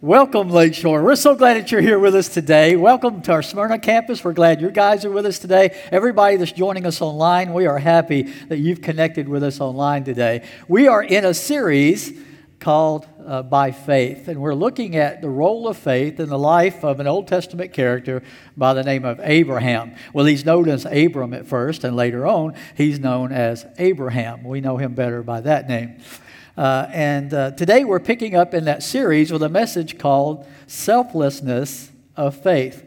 Welcome, Lakeshore. We're so glad that you're here with us today. Welcome to our Smyrna campus. We're glad you guys are with us today. Everybody that's joining us online, we are happy that you've connected with us online today. We are in a series called uh, By Faith, and we're looking at the role of faith in the life of an Old Testament character by the name of Abraham. Well, he's known as Abram at first, and later on, he's known as Abraham. We know him better by that name. Uh, and uh, today we're picking up in that series with a message called Selflessness of Faith.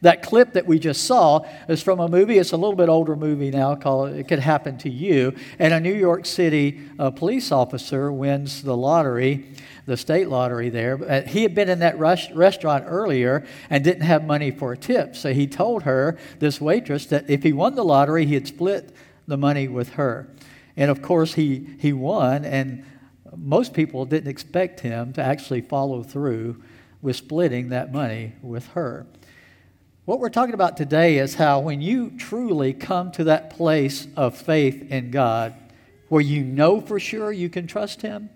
That clip that we just saw is from a movie. It's a little bit older movie now called It Could Happen to You. And a New York City uh, police officer wins the lottery, the state lottery there. Uh, he had been in that restaurant earlier and didn't have money for a tip. So he told her, this waitress, that if he won the lottery, he'd split the money with her. And of course, he, he won. And most people didn't expect him to actually follow through with splitting that money with her. What we're talking about today is how when you truly come to that place of faith in God, where you know for sure you can trust Him,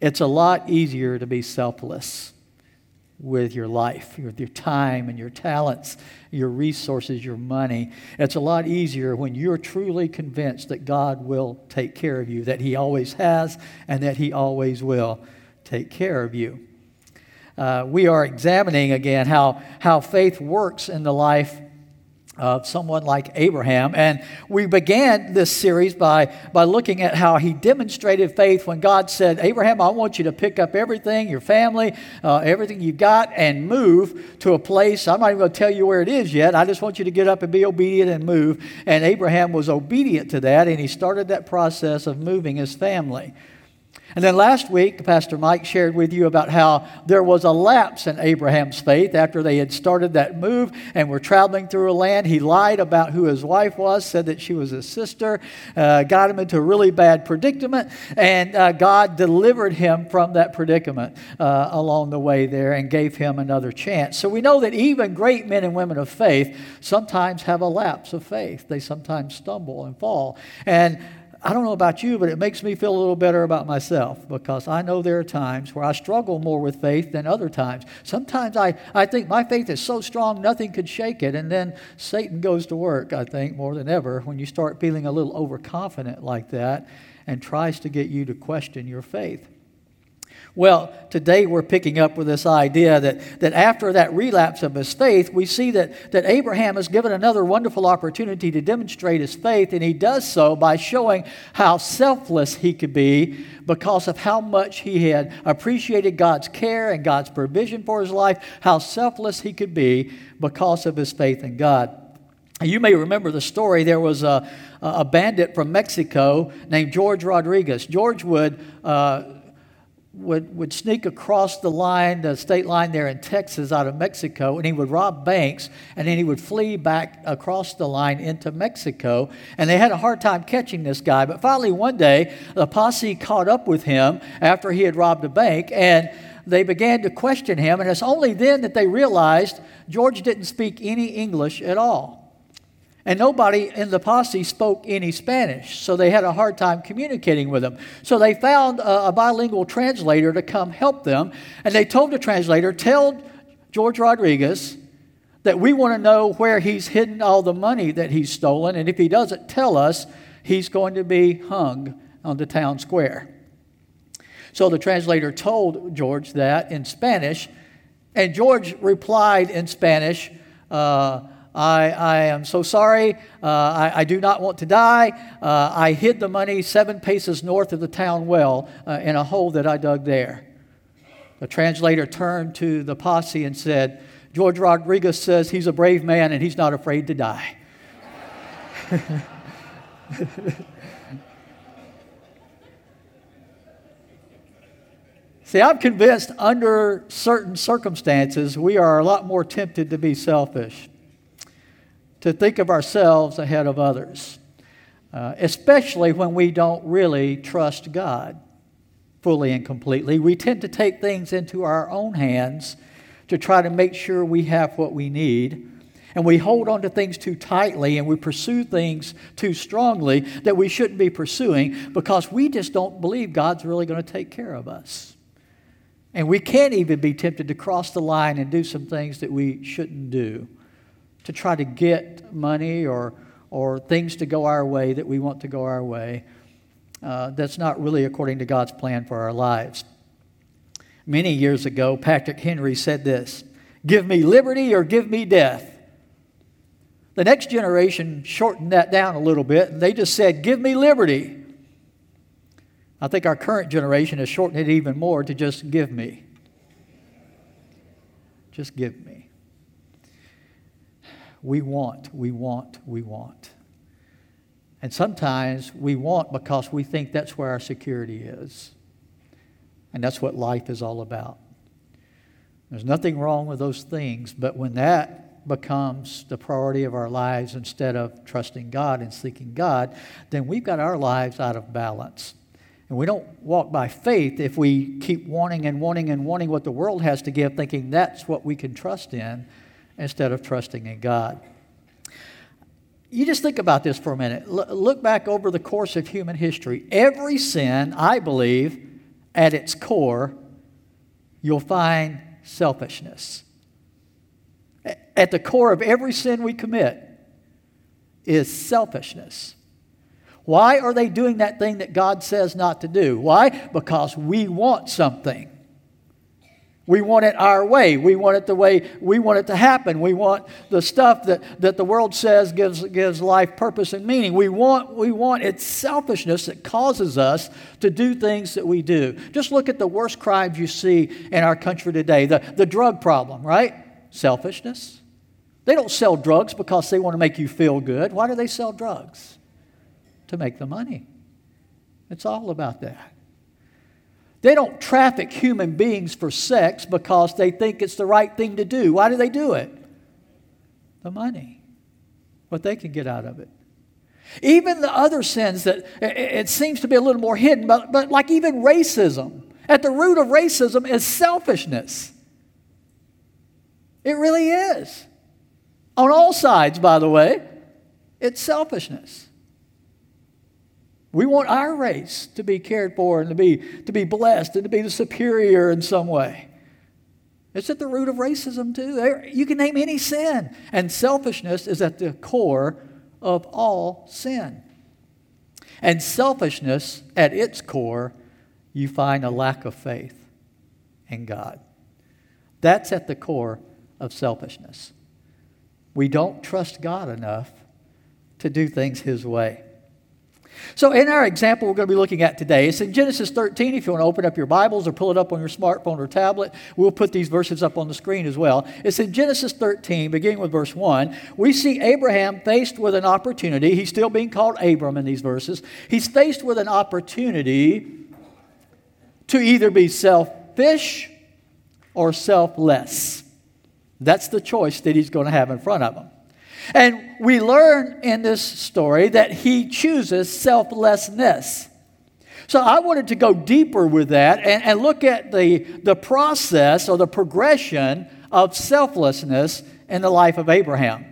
it's a lot easier to be selfless with your life, with your time and your talents, your resources, your money. It's a lot easier when you're truly convinced that God will take care of you, that He always has, and that He always will take care of you. Uh, we are examining again how, how faith works in the life of someone like Abraham. And we began this series by, by looking at how he demonstrated faith when God said, Abraham, I want you to pick up everything, your family, uh, everything you've got, and move to a place. I'm not even going to tell you where it is yet. I just want you to get up and be obedient and move. And Abraham was obedient to that, and he started that process of moving his family. And then last week, Pastor Mike shared with you about how there was a lapse in Abraham's faith after they had started that move and were traveling through a land. He lied about who his wife was, said that she was his sister, uh, got him into a really bad predicament, and uh, God delivered him from that predicament uh, along the way there and gave him another chance. So we know that even great men and women of faith sometimes have a lapse of faith, they sometimes stumble and fall. And I don't know about you, but it makes me feel a little better about myself because I know there are times where I struggle more with faith than other times. Sometimes I, I think my faith is so strong, nothing could shake it. And then Satan goes to work, I think, more than ever when you start feeling a little overconfident like that and tries to get you to question your faith. Well, today we're picking up with this idea that, that after that relapse of his faith, we see that, that Abraham is given another wonderful opportunity to demonstrate his faith, and he does so by showing how selfless he could be because of how much he had appreciated God's care and God's provision for his life, how selfless he could be because of his faith in God. You may remember the story. There was a, a bandit from Mexico named George Rodriguez. George would. Uh, would, would sneak across the line, the state line there in Texas out of Mexico, and he would rob banks, and then he would flee back across the line into Mexico. And they had a hard time catching this guy. But finally, one day, the posse caught up with him after he had robbed a bank, and they began to question him. And it's only then that they realized George didn't speak any English at all. And nobody in the posse spoke any Spanish, so they had a hard time communicating with him. So they found a, a, bilingual translator to come help them, and they told the translator, Tell George Rodriguez that we want to know where he's hidden all the money that he's stolen, and if he doesn't tell us, he's going to be hung on the town square. So the translator told George that in Spanish, and George replied in Spanish, uh, I, I am so sorry. Uh, I, I, do not want to die. Uh, I hid the money seven paces north of the town well uh, in a hole that I dug there. The translator turned to the posse and said, George Rodriguez says he's a brave man and he's not afraid to die. See, I'm convinced under certain circumstances, we are a lot more tempted to be selfish to think of ourselves ahead of others, uh, especially when we don't really trust God fully and completely. We tend to take things into our own hands to try to make sure we have what we need. And we hold on to things too tightly and we pursue things too strongly that we shouldn't be pursuing because we just don't believe God's really going to take care of us. And we can't even be tempted to cross the line and do some things that we shouldn't do to try to get money or, or things to go our way that we want to go our way. Uh, that's not really according to God's plan for our lives. Many years ago, Patrick Henry said this Give me liberty or give me death. The next generation shortened that down a little bit and they just said, Give me liberty. I think our current generation has shortened it even more to just give me. Just give me. We want, we want, we want. And sometimes we want because we think that's where our security is. And that's what life is all about. There's nothing wrong with those things, but when that becomes the priority of our lives instead of trusting God and seeking God, then we've got our lives out of balance. And we don't walk by faith if we keep wanting and wanting and wanting what the world has to give, thinking that's what we can trust in instead of trusting in God. You just think about this for a minute. L- look back over the course of human history. Every sin, I believe, at its core, you'll find selfishness. At the core of every sin we commit is selfishness. Why are they doing that thing that God says not to do? Why? Because we want something. We want it our way. We want it the way we want it to happen. We want the stuff that, that the world says gives, gives life purpose and meaning. We want, we want it's selfishness that causes us to do things that we do. Just look at the worst crimes you see in our country today the, the drug problem, right? Selfishness. They don't sell drugs because they want to make you feel good. Why do they sell drugs? to make the money. It's all about that. They don't traffic human beings for sex because they think it's the right thing to do. Why do they do it? The money, what they can get out of it. Even the other sins that it seems to be a little more hidden, but, but like even racism. At the root of racism is selfishness. It really is. On all sides, by the way, it's selfishness. We want our race to be cared for and to be, to be blessed and to be the superior in some way. It's at the root of racism, too. You can name any sin. And selfishness is at the core of all sin. And selfishness, at its core, you find a lack of faith in God. That's at the core of selfishness. We don't trust God enough to do things His way. So, in our example we're going to be looking at today, it's in Genesis 13. If you want to open up your Bibles or pull it up on your smartphone or tablet, we'll put these verses up on the screen as well. It's in Genesis 13, beginning with verse 1. We see Abraham faced with an opportunity. He's still being called Abram in these verses. He's faced with an opportunity to either be selfish or selfless. That's the choice that he's going to have in front of him. And we learn in this story that he chooses selflessness. So I wanted to go deeper with that and, and look at the, the process or the progression of selflessness in the life of Abraham.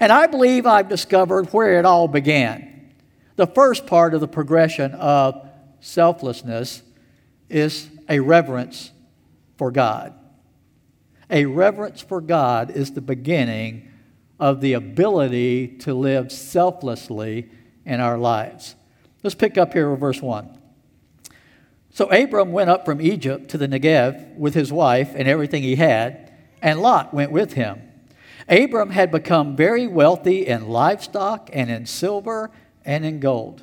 And I believe I've discovered where it all began. The first part of the progression of selflessness is a reverence for God. A reverence for God is the beginning of the ability to live selflessly in our lives. Let's pick up here with verse 1. So Abram went up from Egypt to the Negev with his wife and everything he had, and Lot went with him. Abram had become very wealthy in livestock and in silver and in gold.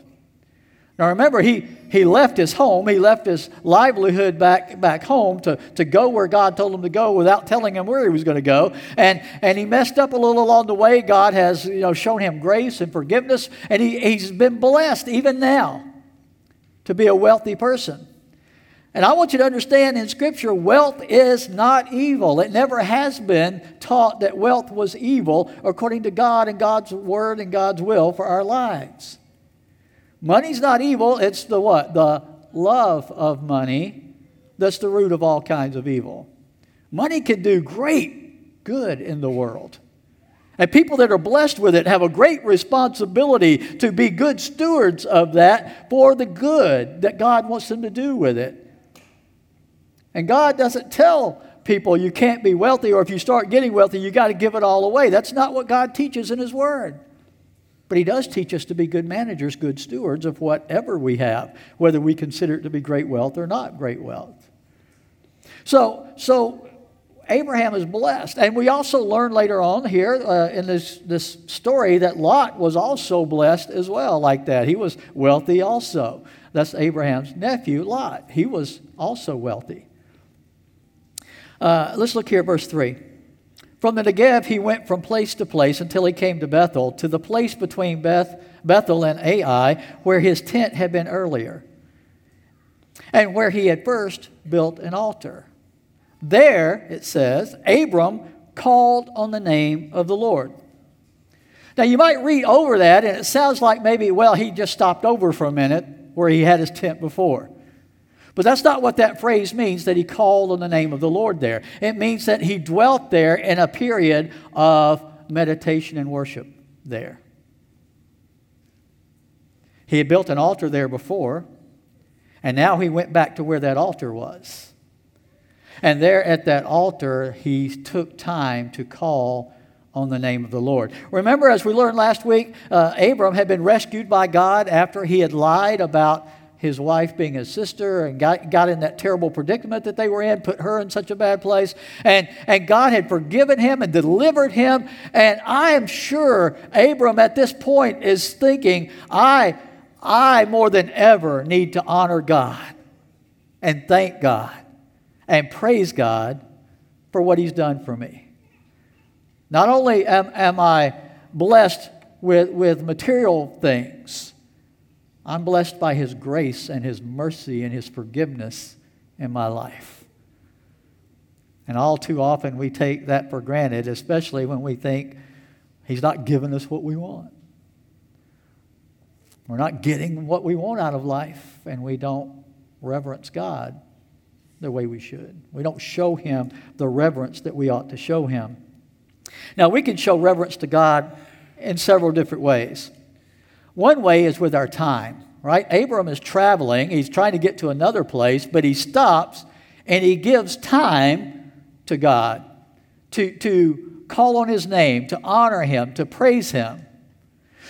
Now remember, he, he left his home, he left his livelihood back, back home to, to go where God told him to go without telling him where he was going to go. And, and he messed up a little along the way. God has you know, shown him grace and forgiveness, and he, he's been blessed even now to be a wealthy person. And I want you to understand in Scripture, wealth is not evil. It never has been taught that wealth was evil according to God and God's word and God's will for our lives. Money's not evil, it's the what? The love of money that's the root of all kinds of evil. Money can do great good in the world. And people that are blessed with it have a great responsibility to be good stewards of that for the good that God wants them to do with it. And God doesn't tell people you can't be wealthy or if you start getting wealthy, you got to give it all away. That's not what God teaches in His Word. But He does teach us to be good managers, good stewards of whatever we have, whether we consider it to be great wealth or not great wealth. So, so Abraham is blessed. And we also learn later on here uh, in this, this story that Lot was also blessed as well, like that. He was wealthy also. That's Abraham's nephew, Lot. He was also wealthy. Uh, let's look here verse 3. From the Negev, he went from place to place until he came to Bethel, to the place between Beth, Bethel and Ai, where his tent had been earlier, and where he had first built an altar. There, it says, Abram called on the name of the Lord. Now, you might read over that, and it sounds like maybe, well, he just stopped over for a minute where he had his tent before. But that's not what that phrase means that he called on the name of the Lord there. It means that he dwelt there in a period of meditation and worship there. He had built an altar there before, and now he went back to where that altar was. And there at that altar, he took time to call on the name of the Lord. Remember, as we learned last week, uh, Abram had been rescued by God after he had lied about his wife being his sister and got, got in that terrible predicament that they were in, put her in such a bad place. And, and God had forgiven him and delivered him. And I am sure Abram at this point is thinking, I, I more than ever need to honor God and thank God and praise God for what He's done for me. Not only am, am I blessed with, with material things, I'm blessed by His grace and His mercy and His forgiveness in my life. And all too often we take that for granted, especially when we think He's not giving us what we want. We're not getting what we want out of life, and we don't reverence God the way we should. We don't show him the reverence that we ought to show him. Now, we can show reverence to God in several different ways. One way is with our time, right? Abram is traveling, he's trying to get to another place, but he stops and he gives time to God to, to call on his name, to honor him, to praise him.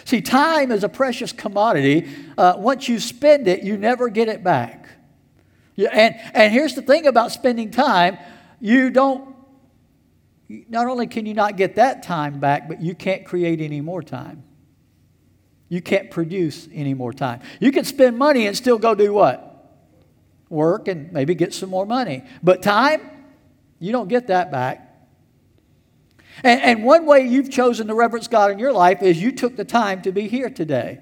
See, time is a precious commodity. Uh, once you spend it, you never get it back. And, and here's the thing about spending time you don't, not only can you not get that time back, but you can't create any more time. You can't produce any more time. You can spend money and still go do what? Work and maybe get some more money. But time, you don't get that back. And, and one way you've chosen to reverence God in your life is you took the time to be here today,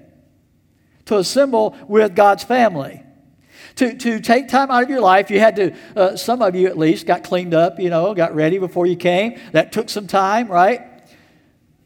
to assemble with God's family to, to take time out of your life. You had to, uh, some of you at least, got cleaned up, you know, got ready before you came. That took some time, right?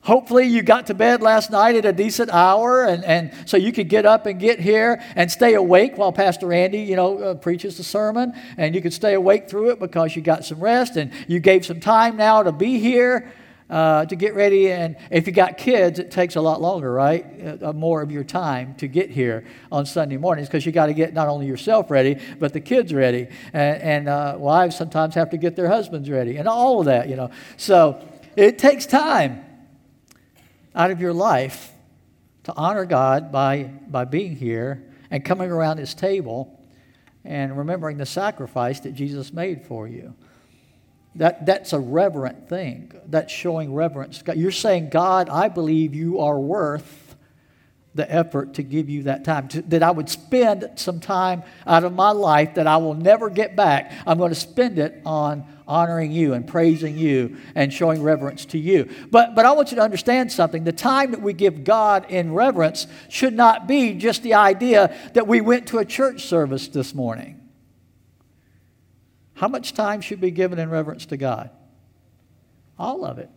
Hopefully, you got to bed last night at a decent hour, and, and so you could get up and get here and stay awake while Pastor Andy, you know, uh, preaches the sermon, and you could stay awake through it because you got some rest and you gave some time now to be here uh, to get ready. And if you got kids, it takes a lot longer, right? Uh, more of your time to get here on Sunday mornings because you got to get not only yourself ready, but the kids ready. And, and uh, wives sometimes have to get their husbands ready and all of that, you know. So it takes time out of your life to honor God by, by being here and coming around His table and remembering the sacrifice that Jesus made for you. That, that's a reverent thing. That's showing reverence. You're saying, God, I believe you are worth the effort to give you that time. To, that I would spend some time out of my life that I will never get back. I'm going to spend it on honoring you and praising you and showing reverence to you. But, but I want you to understand something. The time that we give God in reverence should not be just the idea that we went to a church service this morning. How much time should be given in reverence to God? All of it.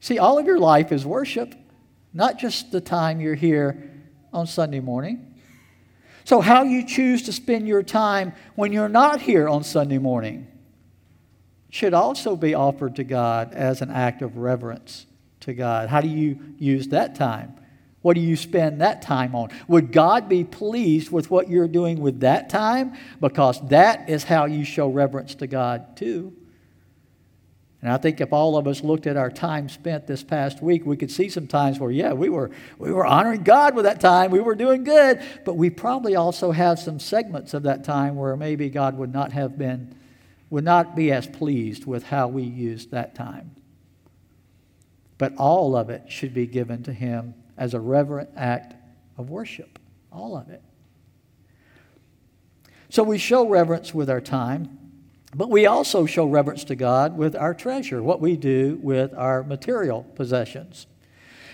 See, all of your life is worship, not just the time you're here on Sunday morning. So, how you choose to spend your time when you're not here on Sunday morning should also be offered to God as an act of reverence to God. How do you use that time? What do you spend that time on? Would God be pleased with what you're doing with that time? Because that is how you show reverence to God, too. And I think if all of us looked at our time spent this past week, we could see some times where, yeah, we were, we were honoring God with that time. We were doing good. But we probably also have some segments of that time where maybe God would not have been, would not be as pleased with how we used that time. But all of it should be given to Him as a reverent act of worship. All of it. So we show reverence with our time. But we also show reverence to God with our treasure, what we do with our material possessions.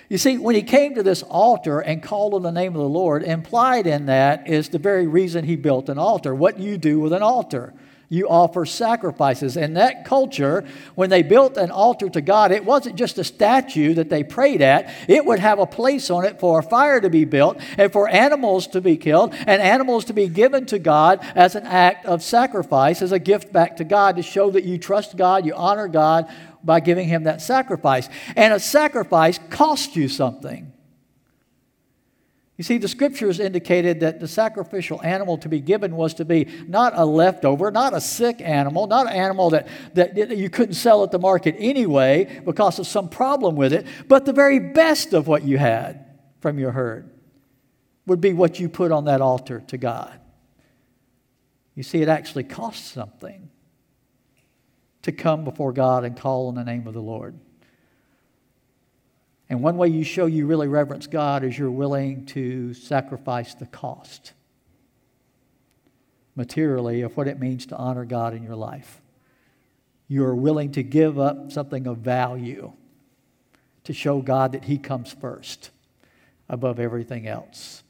You see, when he came to this altar and called on the name of the Lord, implied in that is the very reason he built an altar, what you do with an altar you offer sacrifices. In that culture, when they built an altar to God, it wasn't just a statue that they prayed at, it would have a place on it for a fire to be built and for animals to be killed and animals to be given to God as an act of sacrifice, as a gift back to God to show that you trust God, you honor God by giving Him that sacrifice. And a sacrifice costs you something. You see, the scriptures indicated that the sacrificial animal to be given was to be not a leftover, not a sick animal, not an animal that, that you couldn't sell at the market anyway because of some problem with it, but the very best of what you had from your herd would be what you put on that altar to God. You see, it actually costs something to come before God and call on the name of the Lord. And one way you show you really reverence God is you're willing to sacrifice the cost materially of what it means to honor God in your life. You're willing to give up something of value to show God that He comes first above everything else.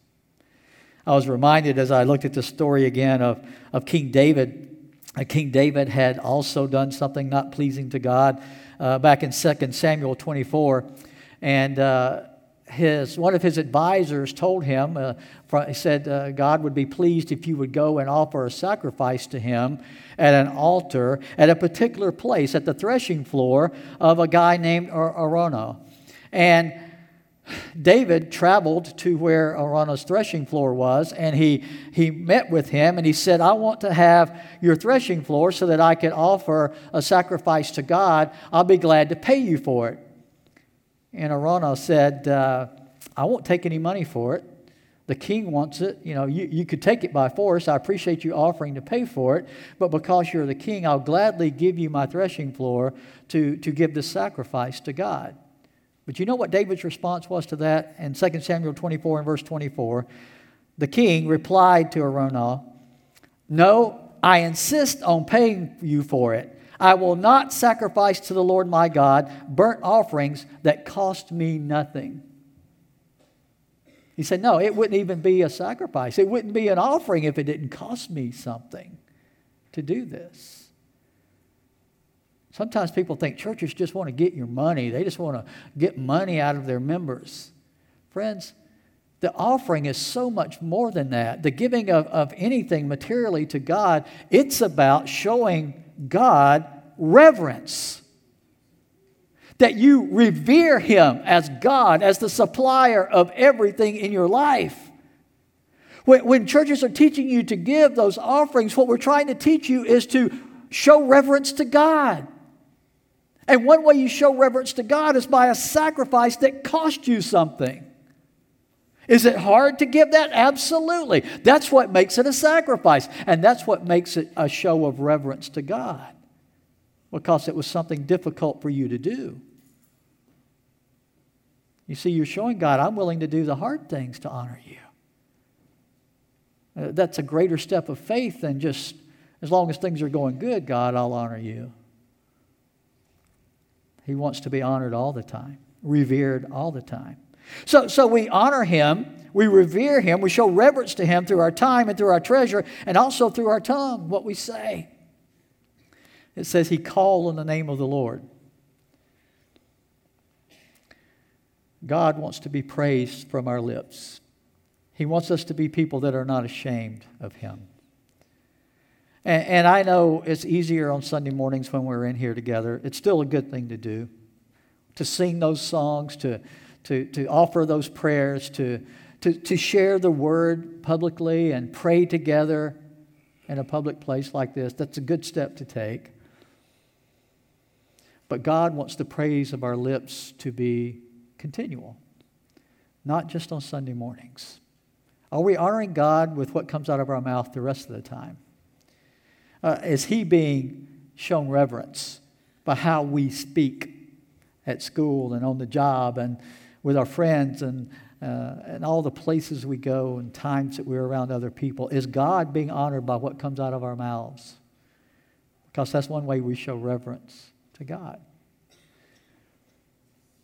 I was reminded as I looked at the story again of, of King David. Uh, King David had also done something not pleasing to God. Uh, back in 2 Samuel 24, and uh, his, one of his advisors told him, uh, he said, uh, God would be pleased if you would go and offer a sacrifice to him at an altar at a particular place at the threshing floor of a guy named Araunah. And David traveled to where Araunah's threshing floor was, and he, he met with him, and he said, I want to have your threshing floor so that I can offer a sacrifice to God. I'll be glad to pay you for it. And Araunah said, uh, I won't take any money for it. The king wants it. You know, you, you could take it by force. I appreciate you offering to pay for it. But because you're the king, I'll gladly give you my threshing floor to, to give this sacrifice to God. But you know what David's response was to that? In 2 Samuel 24 and verse 24, the king replied to Araunah, No, I insist on paying you for it. I will not sacrifice to the Lord my God burnt offerings that cost me nothing. He said, No, it wouldn't even be a sacrifice. It wouldn't be an offering if it didn't cost me something to do this. Sometimes people think churches just want to get your money, they just want to get money out of their members. Friends, the offering is so much more than that. The giving of, of anything materially to God, it's about showing God reverence. That you revere Him as God, as the supplier of everything in your life. When, when churches are teaching you to give those offerings, what we're trying to teach you is to show reverence to God. And one way you show reverence to God is by a sacrifice that cost you something. Is it hard to give that? Absolutely. That's what makes it a sacrifice. And that's what makes it a show of reverence to God because it was something difficult for you to do. You see, you're showing God, I'm willing to do the hard things to honor you. Uh, that's a greater step of faith than just, as long as things are going good, God, I'll honor you. He wants to be honored all the time, revered all the time. So, so we honor him, we revere him, we show reverence to him through our time and through our treasure, and also through our tongue, what we say. It says he called on the name of the Lord. God wants to be praised from our lips. He wants us to be people that are not ashamed of him. And, and I know it's easier on Sunday mornings when we're in here together. It's still a good thing to do to sing those songs, to to, to offer those prayers, to, to, to share the word publicly and pray together in a public place like this. That's a good step to take. But God wants the praise of our lips to be continual, not just on Sunday mornings. Are we honoring God with what comes out of our mouth the rest of the time? Uh, is He being shown reverence by how we speak at school and on the job and with our friends and, uh, and all the places we go and times that we're around other people? Is God being honored by what comes out of our mouths? Because that's one way we show reverence to God.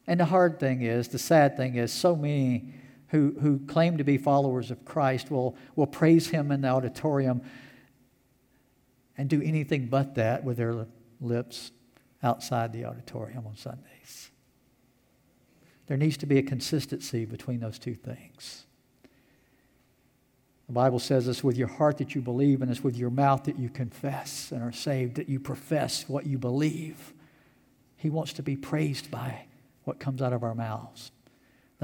And the hard thing is, the sad thing is, so many who, who claim to be followers of Christ will, will praise him in the auditorium and do anything but that with their lips outside the auditorium on Sundays. There needs to be a consistency between those two things. The Bible says it's with your heart that you believe, and it's with your mouth that you confess and are saved, that you profess what you believe. He wants to be praised by what comes out of our mouths.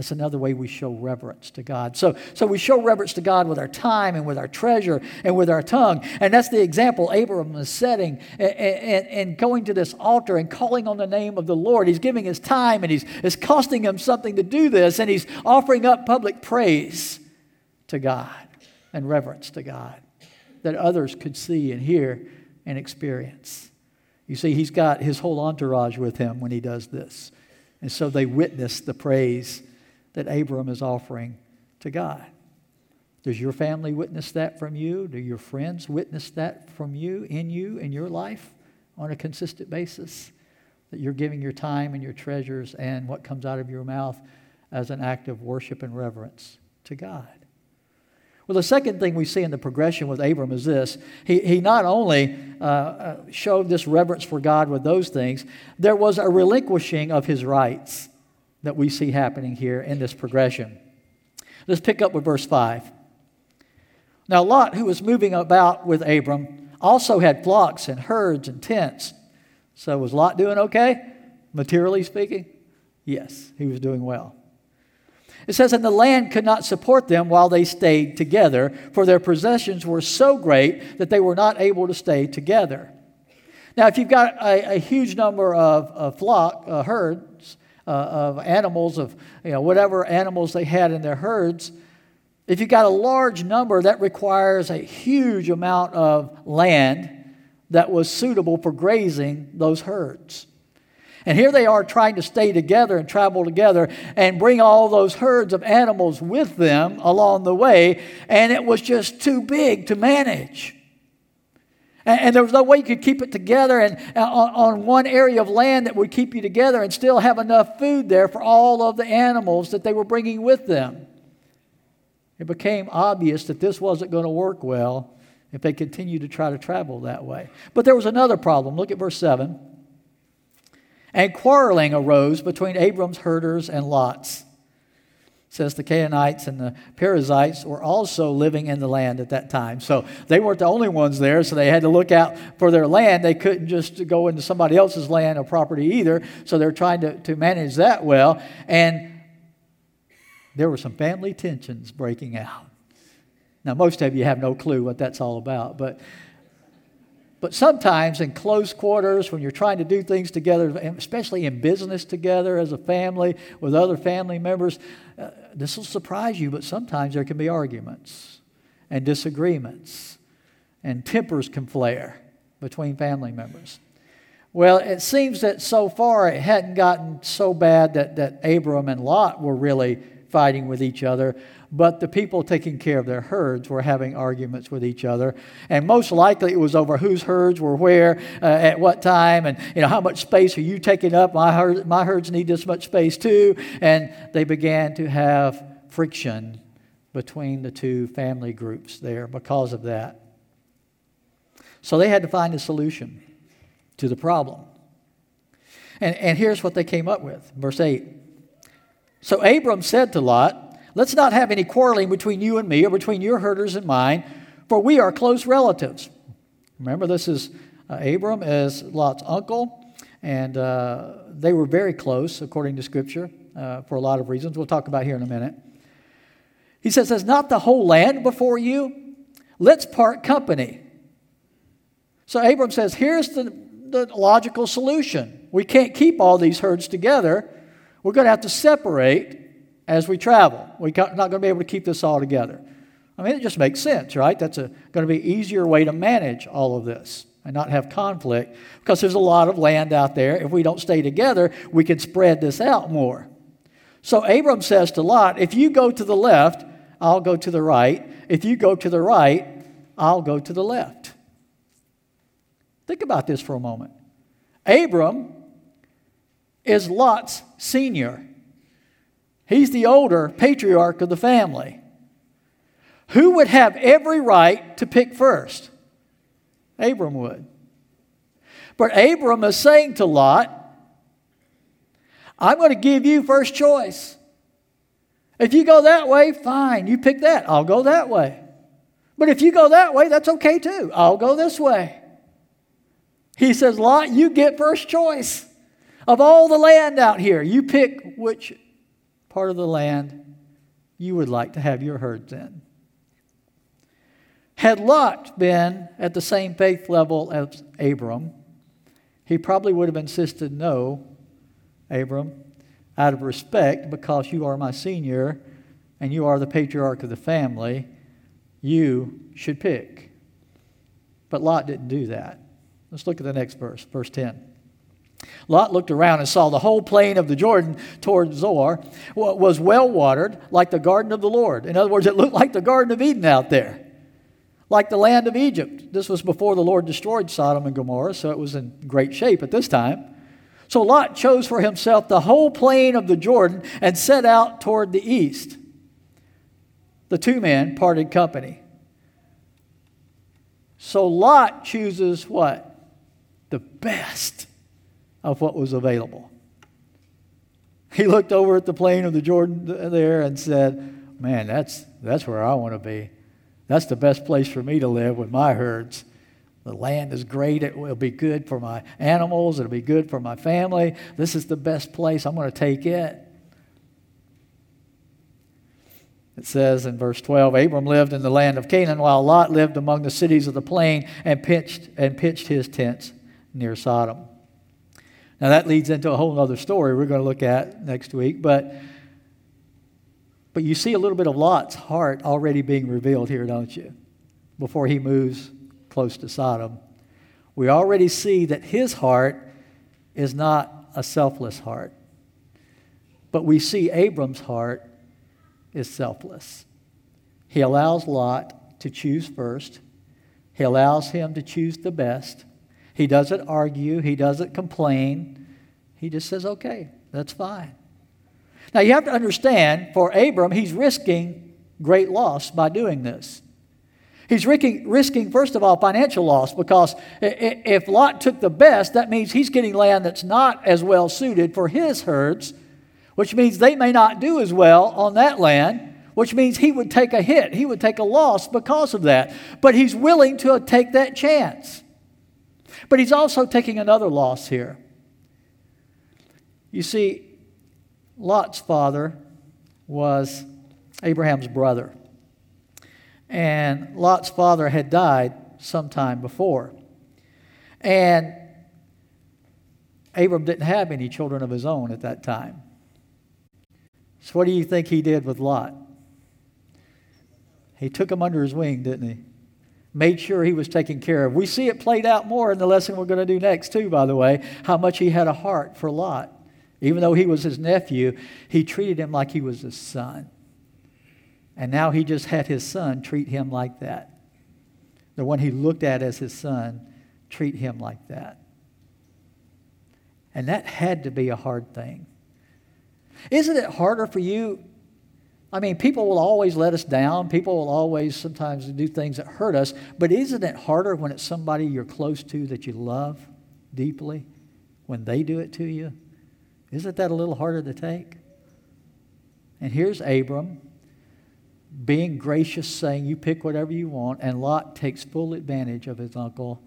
That's another way we show reverence to God. So, so we show reverence to God with our time and with our treasure and with our tongue. And that's the example Abram is setting and, and, and going to this altar and calling on the name of the Lord. He's giving his time and he's, it's costing him something to do this. And he's offering up public praise to God and reverence to God that others could see and hear and experience. You see, he's got his whole entourage with him when he does this. And so they witness the praise that Abram is offering to God. Does your family witness that from you? Do your friends witness that from you, in you, in your life on a consistent basis? That you're giving your time and your treasures and what comes out of your mouth as an act of worship and reverence to God. Well, the second thing we see in the progression with Abram is this. He, he not only uh, uh showed this reverence for God with those things, there was a relinquishing of his rights that we see happening here in this progression. Let's pick up with verse 5. Now, Lot, who was moving about with Abram, also had flocks and herds and tents. So, was Lot doing okay, materially speaking? Yes, he was doing well. It says, And the land could not support them while they stayed together, for their possessions were so great that they were not able to stay together. Now, if you've got a, a huge number of, of flock, uh, herds, uh, of animals, of you know, whatever animals they had in their herds, if you've got a large number, that requires a huge amount of land that was suitable for grazing those herds. And here they are trying to stay together and travel together and bring all those herds of animals with them along the way, and it was just too big to manage. And, and, there was no way you could keep it together and, uh, on, on one area of land that would keep you together and still have enough food there for all of the animals that they were bringing with them. It became obvious that this wasn't going to work well if they continued to try to travel that way. But there was another problem. Look at verse 7. And quarreling arose between Abram's herders and Lot's says the Canaanites and the Perizzites were also living in the land at that time. So they weren't the only ones there, so they had to look out for their land. They couldn't just go into somebody else's land or property either, so they're trying to, to manage that well. And there were some family tensions breaking out. Now, most of you have no clue what that's all about, but but sometimes in close quarters, when you're trying to do things together, especially in business together as a family with other family members, uh, this will surprise you, but sometimes there can be arguments and disagreements, and tempers can flare between family members. Well, it seems that so far it hadn't gotten so bad that, that Abram and Lot were really fighting with each other, but the people taking care of their herds were having arguments with each other. And most likely it was over whose herds were where, uh, at what time, and you know, how much space are you taking up? My, herd, my herds need this much space too. And they began to have friction between the two family groups there because of that. So they had to find a solution to the problem. And, and here's what they came up with. Verse 8. So Abram said to Lot, Let's not have any quarreling between you and me or between your herders and mine, for we are close relatives. Remember, this is uh, Abram as Lot's uncle, and uh, they were very close, according to Scripture. uh, for a lot of reasons we'll talk about here in a minute. He says, Is not the whole land before you? Let's part company. So Abram says, Here's the, the logical solution. We can't keep all these herds together. We're going to have to separate as we travel. We're not going to be able to keep this all together. I mean, it just makes sense, right? That's a, going to be easier way to manage all of this and not have conflict because there's a lot of land out there. If we don't stay together, we can spread this out more. So Abram says to Lot, If you go to the left, I'll go to the right. If you go to the right, I'll go to the left. Think about this for a moment. Abram is Lot's senior, he's the older patriarch of the family. Who would have every right to pick first? Abram would. But Abram is saying to Lot, I'm going to give you first choice. If you go that way, fine, you pick that. I'll go that way. But if you go that way, that's okay too. I'll go this way. He says, Lot, you get first choice. Of all the land out here, you pick which part of the land you would like to have your herds in. Had Lot been at the same faith level as Abram, he probably would have insisted, No, Abram, out of respect, because you are my senior and you are the patriarch of the family, you should pick. But Lot didn't do that. Let's look at the next verse, verse 10. Lot looked around and saw the whole plain of the Jordan toward Zoar was well watered, like the garden of the Lord. In other words, it looked like the Garden of Eden out there like the land of Egypt. This was before the Lord destroyed Sodom and Gomorrah, so it was in great shape at this time. So Lot chose for himself the whole plain of the Jordan and set out toward the east. The two men parted company. So Lot chooses what? The best of what was available. He looked over at the plain of the Jordan there and said, Man, that's, that's where I want to be. That's the best place for me to live with my herds. The land is great. It will be good for my animals. It'll be good for my family. This is the best place. I'm going to take it. It says in verse 12 Abram lived in the land of Canaan, while Lot lived among the cities of the plain and pitched, and pitched his tents near Sodom. Now, that leads into a whole other story we're going to look at next week. But but you see a little bit of Lot's heart already being revealed here, don't you? Before he moves close to Sodom. We already see that his heart is not a selfless heart. But we see Abram's heart is selfless. He allows Lot to choose first, he allows him to choose the best. He doesn't argue, he doesn't complain. He just says, okay, that's fine. Now, you have to understand, for Abram, he's risking great loss by doing this. He's risking, first of all, financial loss because if Lot took the best, that means he's getting land that's not as well suited for his herds, which means they may not do as well on that land, which means he would take a hit. He would take a loss because of that. But he's willing to take that chance. But he's also taking another loss here. You see, Lot's father was Abraham's brother. And Lot's father had died sometime before. And Abram didn't have any children of his own at that time. So, what do you think he did with Lot? He took him under his wing, didn't he? Made sure he was taken care of. We see it played out more in the lesson we're going to do next, too, by the way, how much he had a heart for Lot. Even though he was his nephew, he treated him like he was his son. And now he just had his son treat him like that. The one he looked at as his son, treat him like that. And that had to be a hard thing. Isn't it harder for you? I mean, people will always let us down. People will always sometimes do things that hurt us. But isn't it harder when it's somebody you're close to that you love deeply when they do it to you? Isn't that a little harder to take? And here's Abram being gracious, saying, You pick whatever you want. And Lot takes full advantage of his uncle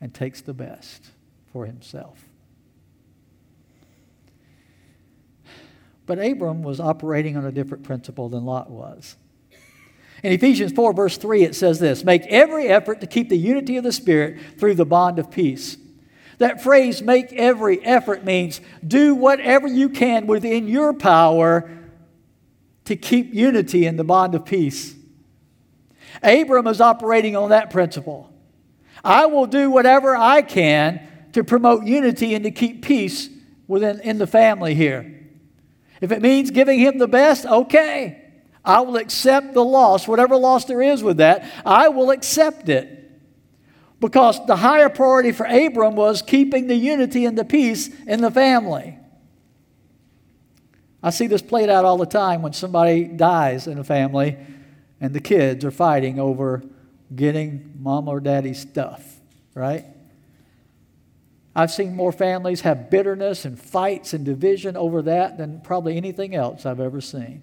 and takes the best for himself. But Abram was operating on a different principle than Lot was. In Ephesians 4, verse 3, it says this Make every effort to keep the unity of the Spirit through the bond of peace. That phrase, make every effort, means do whatever you can within your power to keep unity in the bond of peace. Abram is operating on that principle. I will do whatever I can to promote unity and to keep peace within in the family here. If it means giving him the best, okay. I will accept the loss, whatever loss there is with that, I will accept it. Because the higher priority for Abram was keeping the unity and the peace in the family. I see this played out all the time when somebody dies in a family and the kids are fighting over getting mom or daddy's stuff, right? I've seen more families have bitterness and fights and division over that than probably anything else I've ever seen.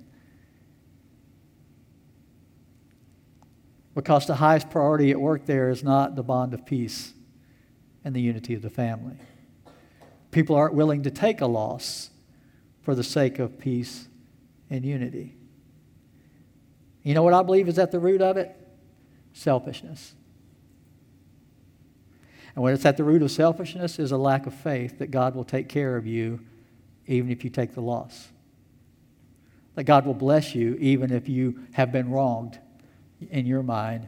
Because the highest priority at work there is not the bond of peace and the unity of the family. People aren't willing to take a loss for the sake of peace and unity. You know what I believe is at the root of it? Selfishness. And when it's at the root of selfishness is a lack of faith that God will take care of you even if you take the loss. That God will bless you even if you have been wronged in your mind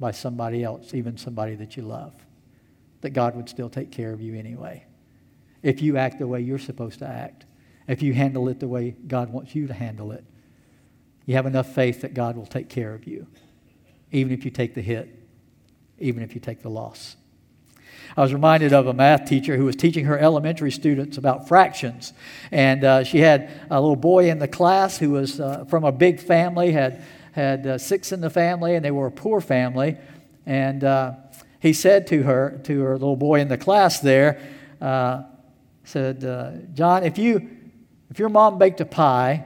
by somebody else, even somebody that you love. That God would still take care of you anyway. If you act the way you're supposed to act, if you handle it the way God wants you to handle it, you have enough faith that God will take care of you, even if you take the hit, even if you take the loss. I was reminded of a math teacher who was teaching her elementary students about fractions. And uh, she had a little boy in the class who was uh, from a big family, had, had uh, six in the family, and they were a poor family. And uh, he said to her, to her little boy in the class there, uh, said, uh, John, if, you, if your mom baked a pie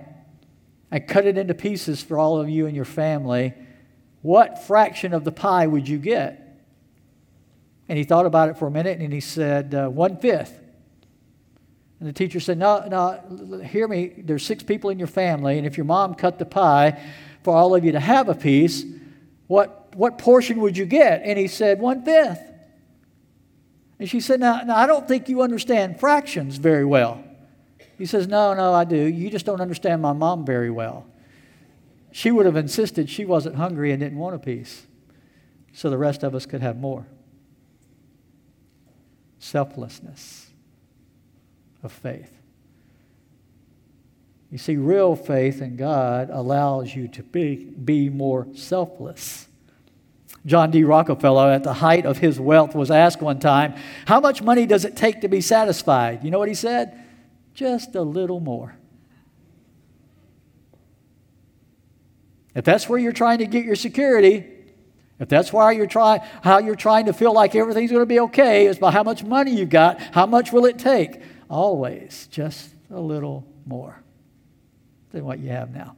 and cut it into pieces for all of you and your family, what fraction of the pie would you get? And he thought about it for a minute and he said, uh, one fifth. And the teacher said, No, no, hear me. There's six people in your family, and if your mom cut the pie for all of you to have a piece, what, what portion would you get? And he said, One fifth. And she said, now, now, I don't think you understand fractions very well. He says, No, no, I do. You just don't understand my mom very well. She would have insisted she wasn't hungry and didn't want a piece, so the rest of us could have more selflessness of faith. You see, real faith in God allows you to be, be more selfless. John D. Rockefeller, at the height of his wealth, was asked one time, How much money does it take to be satisfied? You know what he said? Just a little more. If that's where you're trying to get your security, if that's why you're trying, how you're trying to feel like everything's going to be okay is by how much money you've got, how much will it take? Always just a little more than what you have now.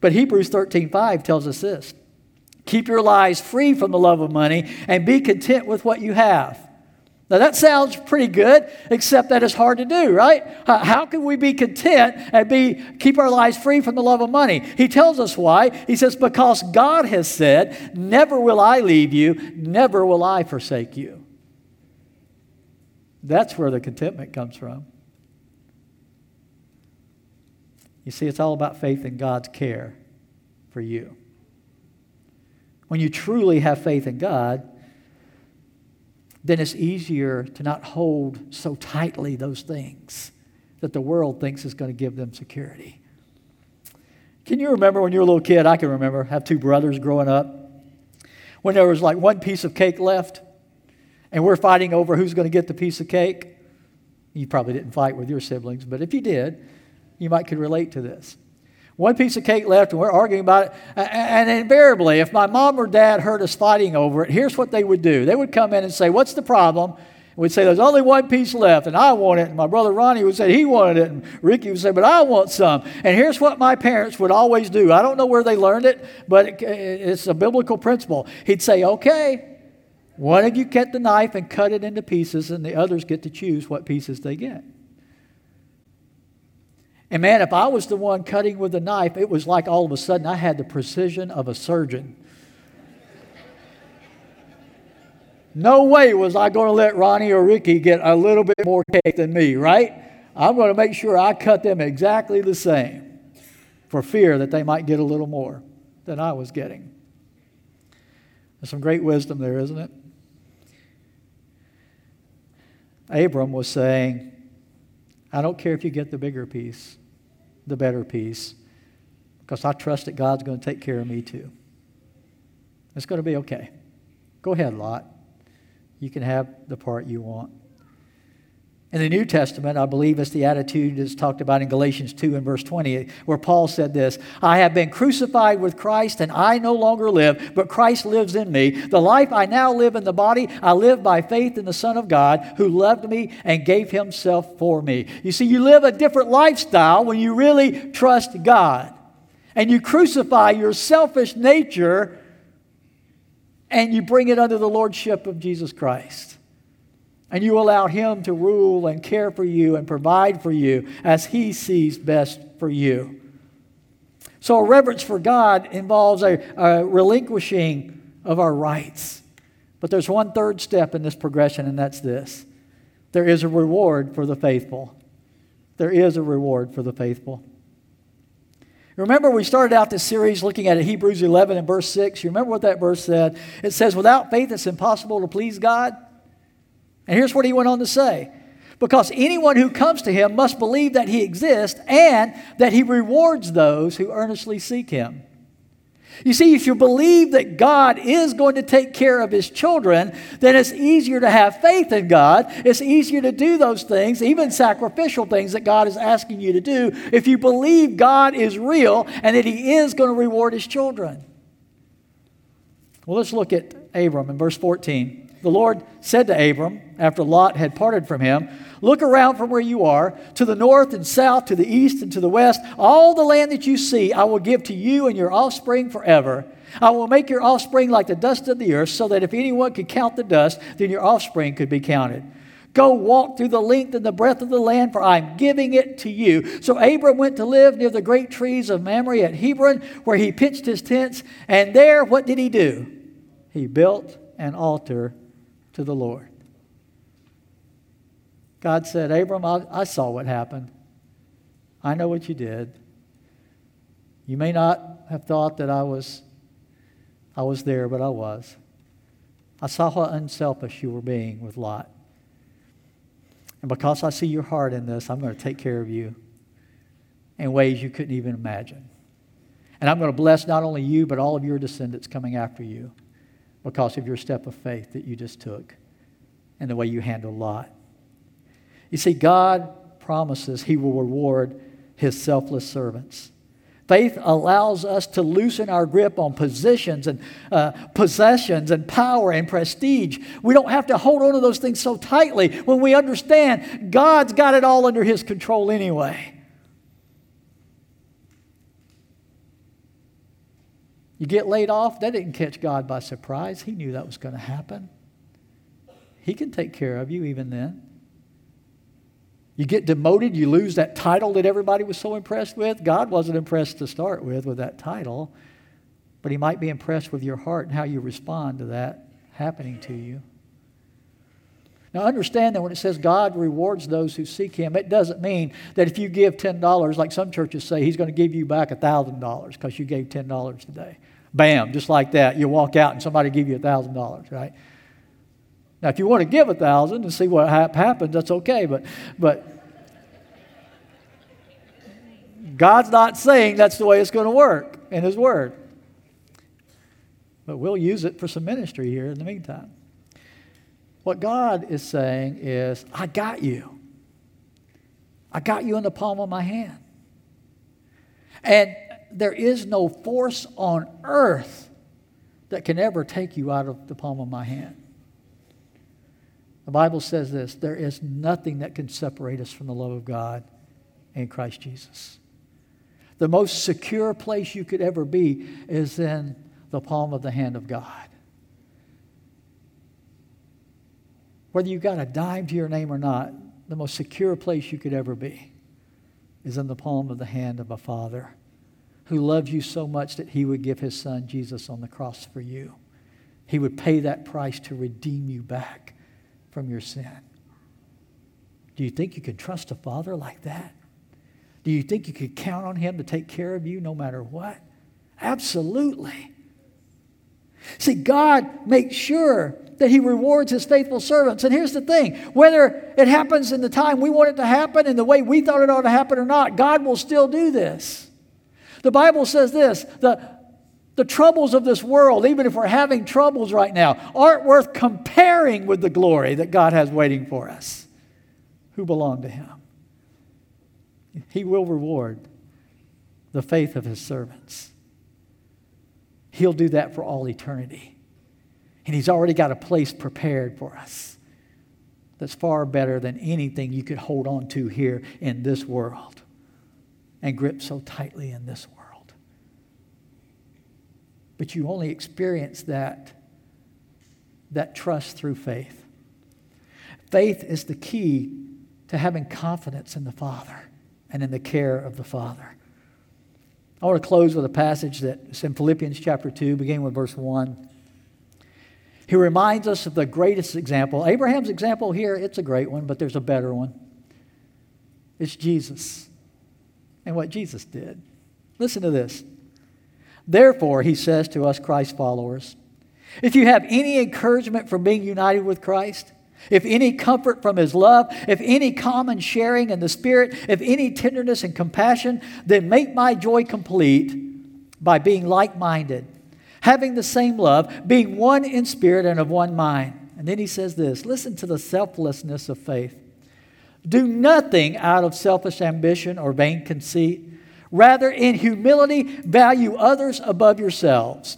But Hebrews 13:5 tells us this: Keep your lives free from the love of money and be content with what you have. Now that sounds pretty good, except that it's hard to do, right? How can we be content and be keep our lives free from the love of money? He tells us why. He says, Because God has said, Never will I leave you, never will I forsake you. That's where the contentment comes from. You see, it's all about faith in God's care for you. When you truly have faith in God, then it's easier to not hold so tightly those things that the world thinks is going to give them security. Can you remember when you were a little kid? I can remember, have two brothers growing up. When there was like one piece of cake left, and we're fighting over who's going to get the piece of cake. You probably didn't fight with your siblings, but if you did, you might could relate to this one piece of cake left, and we're arguing about it. And invariably, if my mom or dad heard us fighting over it, here's what they would do they would come in and say, What's the problem? We'd say, There's only one piece left, and I want it. And my brother Ronnie would say he wanted it, and Ricky would say, But I want some. And here's what my parents would always do. I don't know where they learned it, but it's a biblical principle. He'd say, Okay, one of you get the knife and cut it into pieces, and the others get to choose what pieces they get. And man, if I was the one cutting with a knife, it was like all of a sudden I had the precision of a surgeon. No way was I going to let Ronnie or Ricky get a little bit more cake than me, right? I'm going to make sure I cut them exactly the same for fear that they might get a little more than I was getting. There's some great wisdom there, isn't it? Abram was saying, I don't care if you get the bigger piece, the better piece, because I trust that God's going to take care of me too. It's going to be okay. Go ahead, Lot. You can have the part you want. In the New Testament, I believe it's the attitude that's talked about in Galatians 2 and verse 20, where Paul said this I have been crucified with Christ, and I no longer live, but Christ lives in me. The life I now live in the body, I live by faith in the Son of God, who loved me and gave himself for me. You see, you live a different lifestyle when you really trust God. And you crucify your selfish nature and you bring it under the lordship of Jesus Christ. And you allow Him to rule and care for you and provide for you as He sees best for you. So, a reverence for God involves a, a relinquishing of our rights. But there's one third step in this progression, and that's this there is a reward for the faithful. There is a reward for the faithful. Remember, we started out this series looking at Hebrews 11 and verse 6. You remember what that verse said? It says, Without faith, it's impossible to please God. And here's what he went on to say Because anyone who comes to him must believe that he exists and that he rewards those who earnestly seek him. You see, if you believe that God is going to take care of his children, then it's easier to have faith in God. It's easier to do those things, even sacrificial things that God is asking you to do, if you believe God is real and that he is going to reward his children. Well, let's look at Abram in verse 14. The Lord said to Abram, after Lot had parted from him, Look around from where you are, to the north and south, to the east and to the west. All the land that you see, I will give to you and your offspring forever. I will make your offspring like the dust of the earth, so that if anyone could count the dust, then your offspring could be counted. Go walk through the length and the breadth of the land, for I'm giving it to you. So Abram went to live near the great trees of Mamre at Hebron, where he pitched his tents. And there, what did he do? He built an altar to the Lord. God said, Abram, I, I saw what happened. I know what you did. You may not have thought that I was, I was there, but I was. I saw how unselfish you were being with Lot. And because I see your heart in this, I'm going to take care of you in ways you couldn't even imagine. And I'm going to bless not only you, but all of your descendants coming after you because of your step of faith that you just took and the way you handled Lot. You see, God promises He will reward His selfless servants. Faith allows us to loosen our grip on positions and uh, possessions and power and prestige. We don't have to hold on to those things so tightly when we understand God's got it all under His control anyway. You get laid off, that didn't catch God by surprise. He knew that was going to happen. He can take care of you even then. You get demoted, you lose that title that everybody was so impressed with. God wasn't impressed to start with with that title, but He might be impressed with your heart and how you respond to that happening to you. Now, understand that when it says God rewards those who seek Him, it doesn't mean that if you give $10, like some churches say, He's going to give you back $1,000 because you gave $10 today. Bam, just like that. You walk out and somebody give you $1,000, right? Now, if you want to give a thousand and see what ha- happens, that's okay. But, but God's not saying that's the way it's going to work in His Word. But we'll use it for some ministry here in the meantime. What God is saying is, I got you. I got you in the palm of my hand. And there is no force on earth that can ever take you out of the palm of my hand. The Bible says this there is nothing that can separate us from the love of God in Christ Jesus. The most secure place you could ever be is in the palm of the hand of God. Whether you got a dime to your name or not, the most secure place you could ever be is in the palm of the hand of a Father who loves you so much that he would give his son Jesus on the cross for you. He would pay that price to redeem you back from your sin. Do you think you can trust a father like that? Do you think you could count on him to take care of you no matter what? Absolutely. See, God makes sure that He rewards His faithful servants. And here's the thing whether it happens in the time we want it to happen in the way we thought it ought to happen or not, God will still do this. The Bible says this the, the troubles of this world, even if we're having troubles right now, aren't worth comparing with the glory that God has waiting for us who belong to Him. He will reward the faith of His servants. He'll do that for all eternity. And He's already got a place prepared for us that's far better than anything you could hold on to here in this world and grip so tightly in this world. But you only experience that, that trust through faith. Faith is the key to having confidence in the Father and in the care of the Father. I want to close with a passage that's in Philippians chapter 2, beginning with verse 1. He reminds us of the greatest example. Abraham's example here, it's a great one, but there's a better one. It's Jesus and what Jesus did. Listen to this. Therefore, he says to us, Christ followers, if you have any encouragement from being united with Christ, if any comfort from his love, if any common sharing in the Spirit, if any tenderness and compassion, then make my joy complete by being like minded, having the same love, being one in spirit and of one mind. And then he says this listen to the selflessness of faith. Do nothing out of selfish ambition or vain conceit. Rather, in humility, value others above yourselves,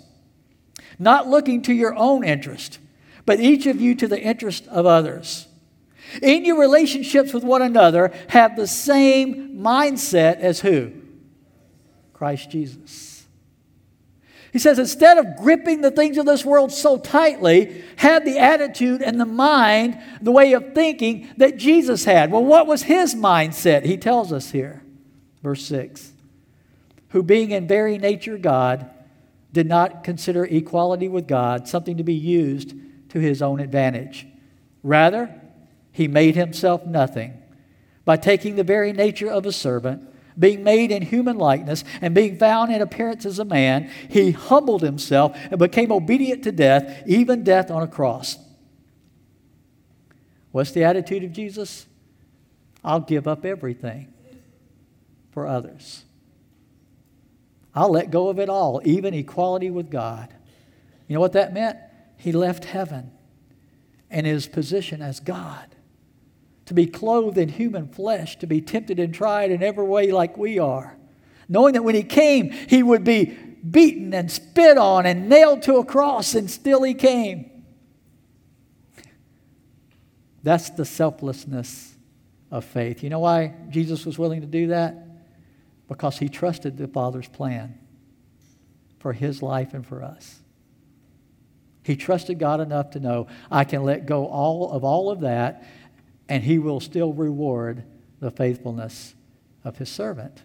not looking to your own interest but each of you to the interest of others. In your relationships with one another, have the same mindset as who? Christ Jesus. He says, instead of gripping the things of this world so tightly, have the attitude and the mind, the way of thinking that Jesus had. Well, what was his mindset? He tells us here, verse 6 Who being in very nature God, did not consider equality with God something to be used to his own advantage. Rather, he made himself nothing by taking the very nature of a servant, being made in human likeness, and being found in appearance as a man, he humbled himself and became obedient to death, even death on a cross. What's the attitude of Jesus? I'll give up everything for others. I'll let go of it all, even equality with God. You know what that meant? He left heaven and his position as God. To be clothed in human flesh, to be tempted and tried in every way like we are. Knowing that when he came, he would be beaten and spit on and nailed to a cross, and still he came. That's the selflessness of faith. You know why Jesus was willing to do that? Because he trusted the Father's plan for his life and for us. He trusted God enough to know I can let go all of all of that and he will still reward the faithfulness of his servant.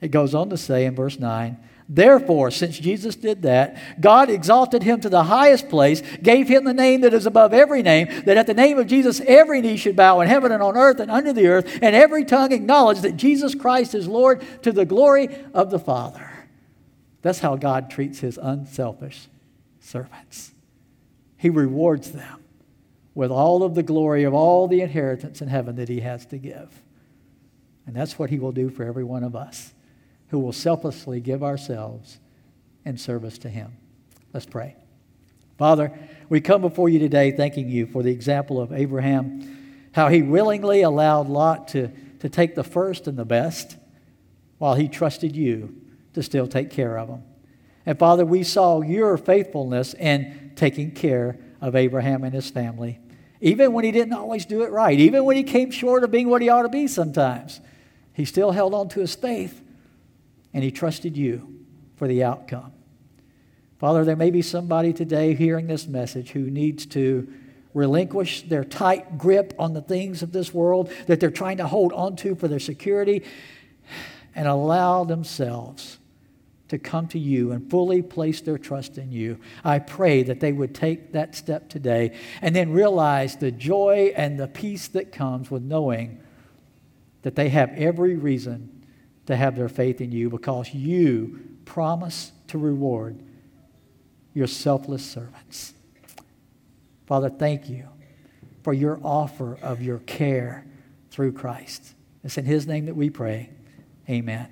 It goes on to say in verse 9, Therefore, since Jesus did that, God exalted him to the highest place, gave him the name that is above every name, that at the name of Jesus every knee should bow in heaven and on earth and under the earth, and every tongue acknowledge that Jesus Christ is Lord to the glory of the Father. That's how God treats his unselfish servants. He rewards them with all of the glory of all the inheritance in heaven that He has to give. And that's what He will do for every one of us who will selflessly give ourselves in service to Him. Let's pray. Father, we come before you today thanking you for the example of Abraham, how he willingly allowed Lot to, to take the first and the best while he trusted you to still take care of him. And Father, we saw your faithfulness in taking care of Abraham and his family, even when he didn't always do it right, even when he came short of being what he ought to be sometimes. He still held on to his faith and he trusted you for the outcome. Father, there may be somebody today hearing this message who needs to relinquish their tight grip on the things of this world that they're trying to hold on to for their security and allow themselves to come to you and fully place their trust in you. I pray that they would take that step today and then realize the joy and the peace that comes with knowing that they have every reason to have their faith in you because you promise to reward your selfless servants. Father, thank you for your offer of your care through Christ. It's in His name that we pray. Amen.